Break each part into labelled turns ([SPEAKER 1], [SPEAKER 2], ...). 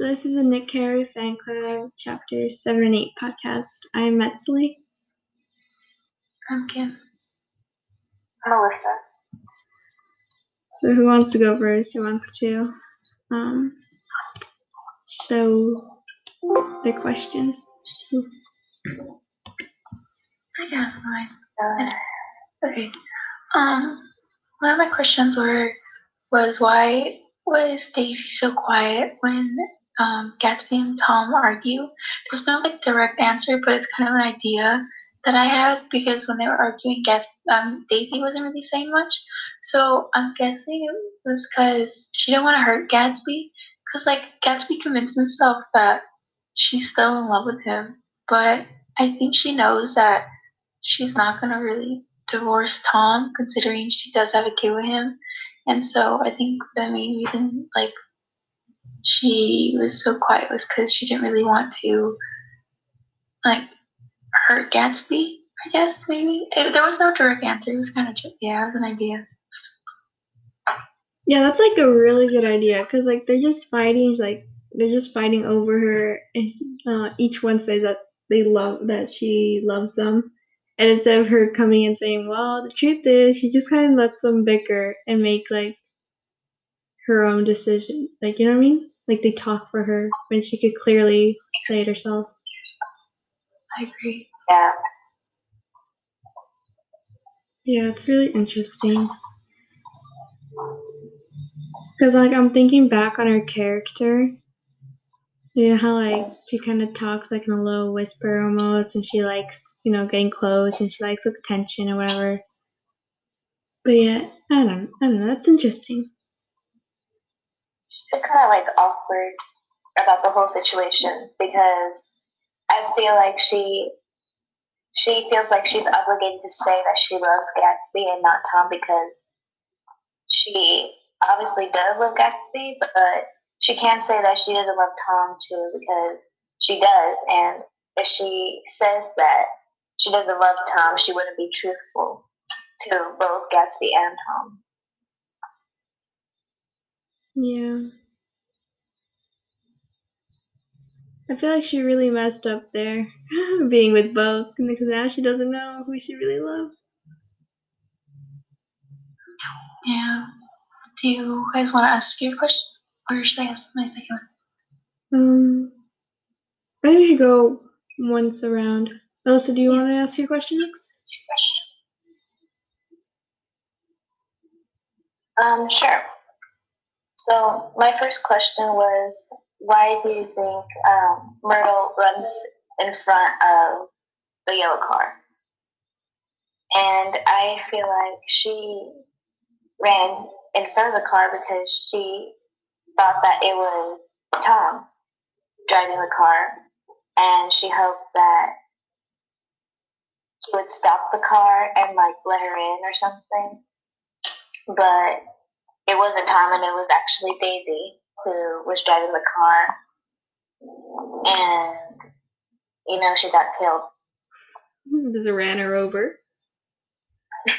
[SPEAKER 1] So this is a Nick Carraway fan club, chapter seven and eight podcast. I'm Metzley.
[SPEAKER 2] I'm Kim.
[SPEAKER 3] Melissa.
[SPEAKER 1] So who wants to go first? Who wants to um, show their questions?
[SPEAKER 2] I guess mine. Okay. Um, one of my questions were was why was Daisy so quiet when um, Gatsby and Tom argue? There's no like direct answer, but it's kind of an idea that I had because when they were arguing, Gatsby, um, Daisy wasn't really saying much. So I'm guessing it was because she didn't want to hurt Gatsby. Because like Gatsby convinced himself that she's still in love with him, but I think she knows that she's not gonna really divorce Tom, considering she does have a kid with him. And so I think the main reason, like, she was so quiet was because she didn't really want to, like, hurt Gatsby. I guess maybe it, there was no direct answer. It was kind of yeah, it was an idea.
[SPEAKER 1] Yeah, that's like a really good idea because like they're just fighting, like they're just fighting over her. And, uh, each one says that they love that she loves them, and instead of her coming and saying, "Well, the truth is," she just kind of lets them bicker and make like her own decision. Like you know what I mean? Like they talk for her when she could clearly say it herself.
[SPEAKER 2] I agree.
[SPEAKER 3] yeah.
[SPEAKER 1] Yeah, it's really interesting. Cause like I'm thinking back on her character. You know how like she kind of talks like in a low whisper almost, and she likes you know getting close, and she likes like attention or whatever. But yeah, I don't, I don't know. That's interesting.
[SPEAKER 3] Just kind of like awkward about the whole situation because I feel like she she feels like she's obligated to say that she loves Gatsby and not Tom because she obviously does love Gatsby, but she can't say that she doesn't love Tom too because she does. And if she says that she doesn't love Tom, she wouldn't be truthful to both Gatsby and Tom.
[SPEAKER 1] Yeah. I feel like she really messed up there, being with both, because now she doesn't know who she really loves.
[SPEAKER 2] Yeah. Do you guys want to ask your question, or should I ask my second one?
[SPEAKER 1] Um, I think we go once around. Elsa, do you want to ask your question next?
[SPEAKER 3] Um, sure. So my first question was, why do you think um, Myrtle runs in front of the yellow car? And I feel like she ran in front of the car because she thought that it was Tom driving the car, and she hoped that he would stop the car and like let her in or something. But it wasn't Tom, and it was actually Daisy who was driving the car, and you know she got killed.
[SPEAKER 1] Just ran her over.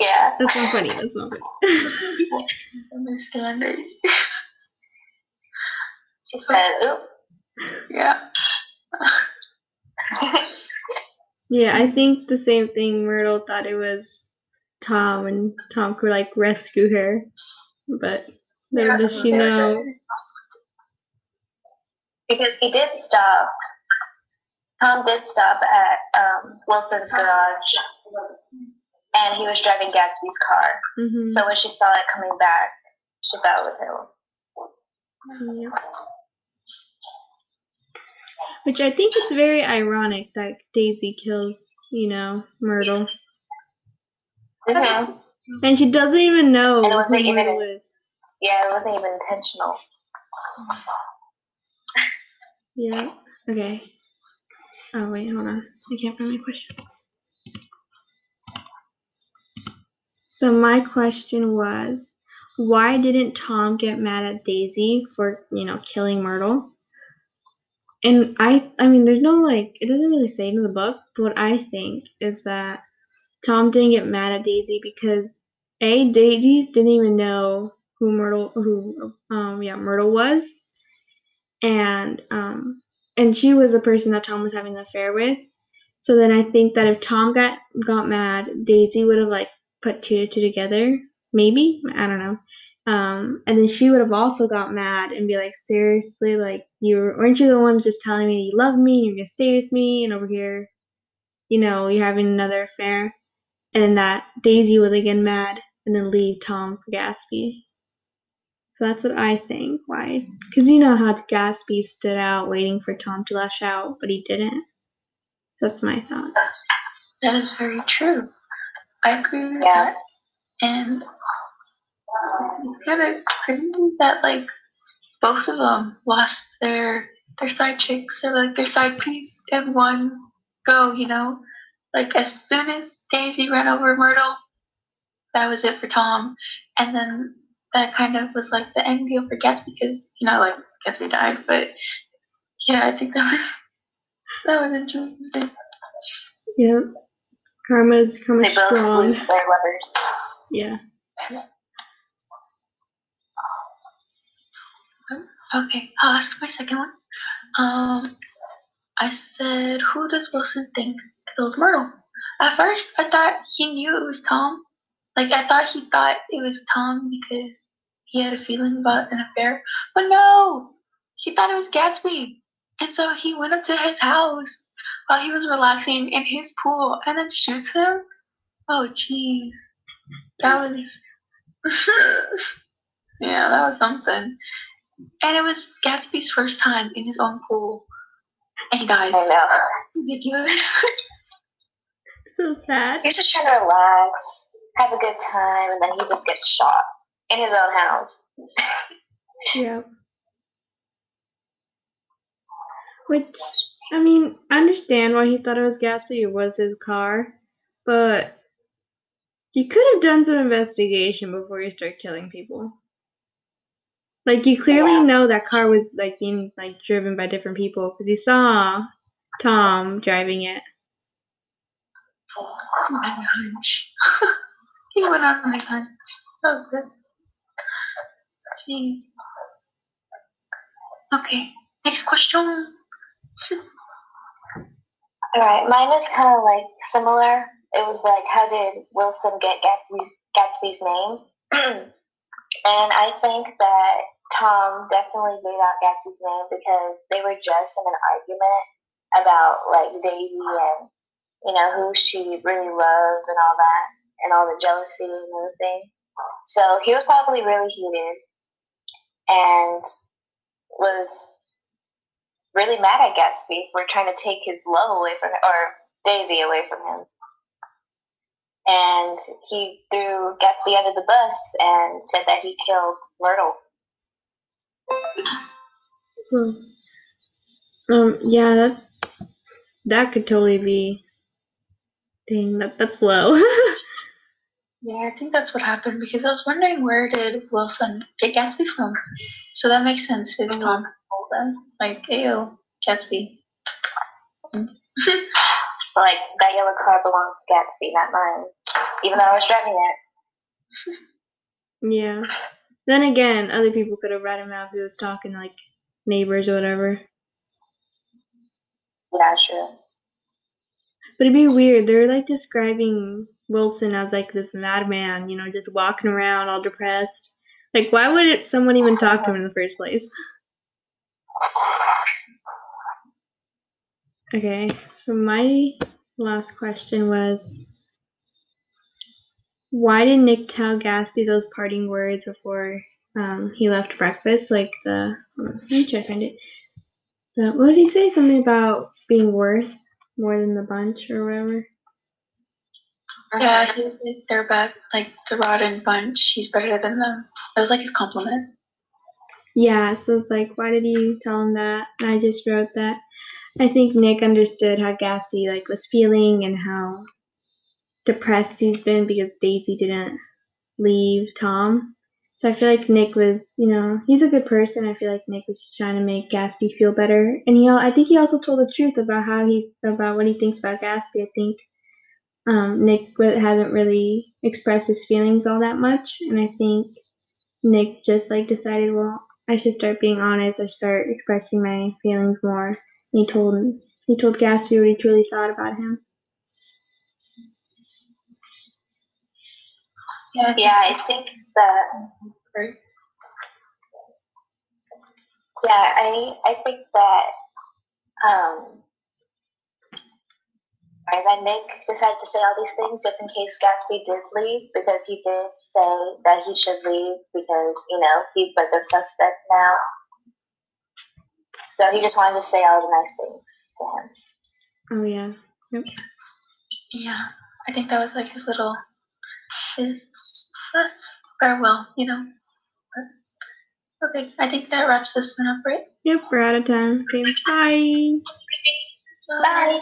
[SPEAKER 3] Yeah.
[SPEAKER 1] That's not funny. That's not funny.
[SPEAKER 2] Misunderstanding.
[SPEAKER 3] She said, "Oop."
[SPEAKER 2] Yeah.
[SPEAKER 1] yeah, I think the same thing. Myrtle thought it was Tom, and Tom could like rescue her, but little does she know.
[SPEAKER 3] because he did stop. Tom did stop at um, Wilson's garage, and he was driving Gatsby's car.
[SPEAKER 1] hmm
[SPEAKER 3] So when she saw it coming back, she thought with him.
[SPEAKER 1] Yeah. Which I think is very ironic that Daisy kills, you know, Myrtle.
[SPEAKER 3] Mhm.
[SPEAKER 1] And she doesn't even know
[SPEAKER 3] And it wasn't even-
[SPEAKER 1] Myrtle is.
[SPEAKER 3] Yeah, it wasn't even intentional.
[SPEAKER 1] Yeah. Okay. Oh wait, hold on. I can't find my question. So my question was, why didn't Tom get mad at Daisy for you know killing Myrtle? And I, I mean, there's no like, it doesn't really say in the book, but what I think is that Tom didn't get mad at Daisy because a Daisy didn't even know who Myrtle, who um yeah Myrtle was, and um, and she was the person that Tom was having the affair with. So then I think that if Tom got got mad, Daisy would have like put two to two together. Maybe I don't know. Um, and then she would have also got mad and be like, seriously, like you weren't you the one just telling me you love me, you're gonna stay with me, and over here, you know, you're having another affair, and that Daisy would have get mad and then leave Tom for Gatsby. So that's what I think. Why? Because you know how Gatsby stood out waiting for Tom to lash out, but he didn't. So that's my thought.
[SPEAKER 2] That is very true. I agree with
[SPEAKER 3] Yeah.
[SPEAKER 2] that. And it's kind of crazy that like both of them lost their their side chicks or like their side piece in one go. You know, like as soon as Daisy ran over Myrtle, that was it for Tom, and then that kind of was like the end deal for Gatsby because you know like Gatsby died, but yeah, I think that was that was interesting.
[SPEAKER 1] Yep. Karma's
[SPEAKER 3] They
[SPEAKER 1] karma's
[SPEAKER 3] both
[SPEAKER 1] strong.
[SPEAKER 3] lose their lovers.
[SPEAKER 1] Yeah.
[SPEAKER 2] Okay, I'll ask my second one. Um, I said, who does Wilson think killed Myrtle? At first, I thought he knew it was Tom. Like, I thought he thought it was Tom because he had a feeling about an affair. But no! He thought it was Gatsby. And so he went up to his house while he was relaxing in his pool and then shoots him. Oh, jeez. That was. yeah, that was something. And it was Gatsby's first time in his own pool. And he dies.
[SPEAKER 3] I know.
[SPEAKER 2] Ridiculous.
[SPEAKER 1] So sad.
[SPEAKER 3] He's just trying to relax, have a good time, and then he just gets shot in his own house.
[SPEAKER 1] Yep. Which, I mean, I understand why he thought it was Gatsby. It was his car, but you could have done some investigation before you start killing people. Like you clearly
[SPEAKER 3] Yeah.
[SPEAKER 1] know that car was like being like driven by different people because you saw Tom driving it.
[SPEAKER 2] Oh, A hunch. he went on his hunch. That oh, was good. Jeez. Okay, next question.
[SPEAKER 3] All right, mine is kind of like similar. It was like, how did Wilson get Gatsby's, Gatsby's name? and I think that Tom definitely gave out Gatsby's name because they were just in an argument about like Daisy and you know who she really loves and all that and all the jealousy and everything. So he was probably really heated and was really mad at Gatsby for trying to take his love away from him, or Daisy away from him. And he threw Gatsby under the bus and said that he killed Myrtle.
[SPEAKER 1] Hmm. Um, yeah, that that could totally be. Dang, that that's low.
[SPEAKER 2] Yeah, I think that's what happened because I was wondering where did Wilson get Gatsby from? So that makes sense if oh. Tom told them. Like, ayo, Gatsby.
[SPEAKER 3] Like, that yellow car belongs to Gatsby, not mine. Even though I was driving it.
[SPEAKER 1] yeah. Then again, other people could have read him out if he was talking like neighbors or whatever.
[SPEAKER 3] Yeah, sure.
[SPEAKER 1] But it'd be weird. They're like describing Wilson as like this madman, you know, just walking around all depressed. Like, why would someone even talk to him in the first place? Okay, so my last question was why did Nick tell Gatsby those parting words before um, he left breakfast? Like the, let me try to find it. The, what did he say? Something about being worth more than the bunch or whatever.
[SPEAKER 2] Yeah, he was like, they're bad, like the rotten bunch. He's better than them. That was like his compliment.
[SPEAKER 1] Yeah, so it's like, why did you tell him that? And I just wrote that. I think Nick understood how Gatsby like was feeling and how depressed he's been because Daisy didn't leave Tom. So I feel like Nick was, you know, he's a good person. I feel like Nick was just trying to make Gatsby feel better, and he, I think he also told the truth about how he, about what he thinks about Gatsby. I think um, Nick hasn't really expressed his feelings all that much, and I think Nick just like decided, well, I should start being honest. I start expressing my feelings more. And he told he told Gatsby what he truly thought about him.
[SPEAKER 2] Yeah,
[SPEAKER 3] Yeah, I think that
[SPEAKER 2] Right.
[SPEAKER 3] Yeah, I I think that um right, that Nick decided to say all these things just in case Gatsby did leave because he did say that he should leave because, you know, he's like a suspect now. So he just wanted to say all the nice things to him.
[SPEAKER 1] Oh yeah.
[SPEAKER 2] Yeah, I think that was like his little, his last farewell, you know. Okay, I think that wraps this one up, right?
[SPEAKER 1] Yep, we're out of time. Okay, bye.
[SPEAKER 3] Bye.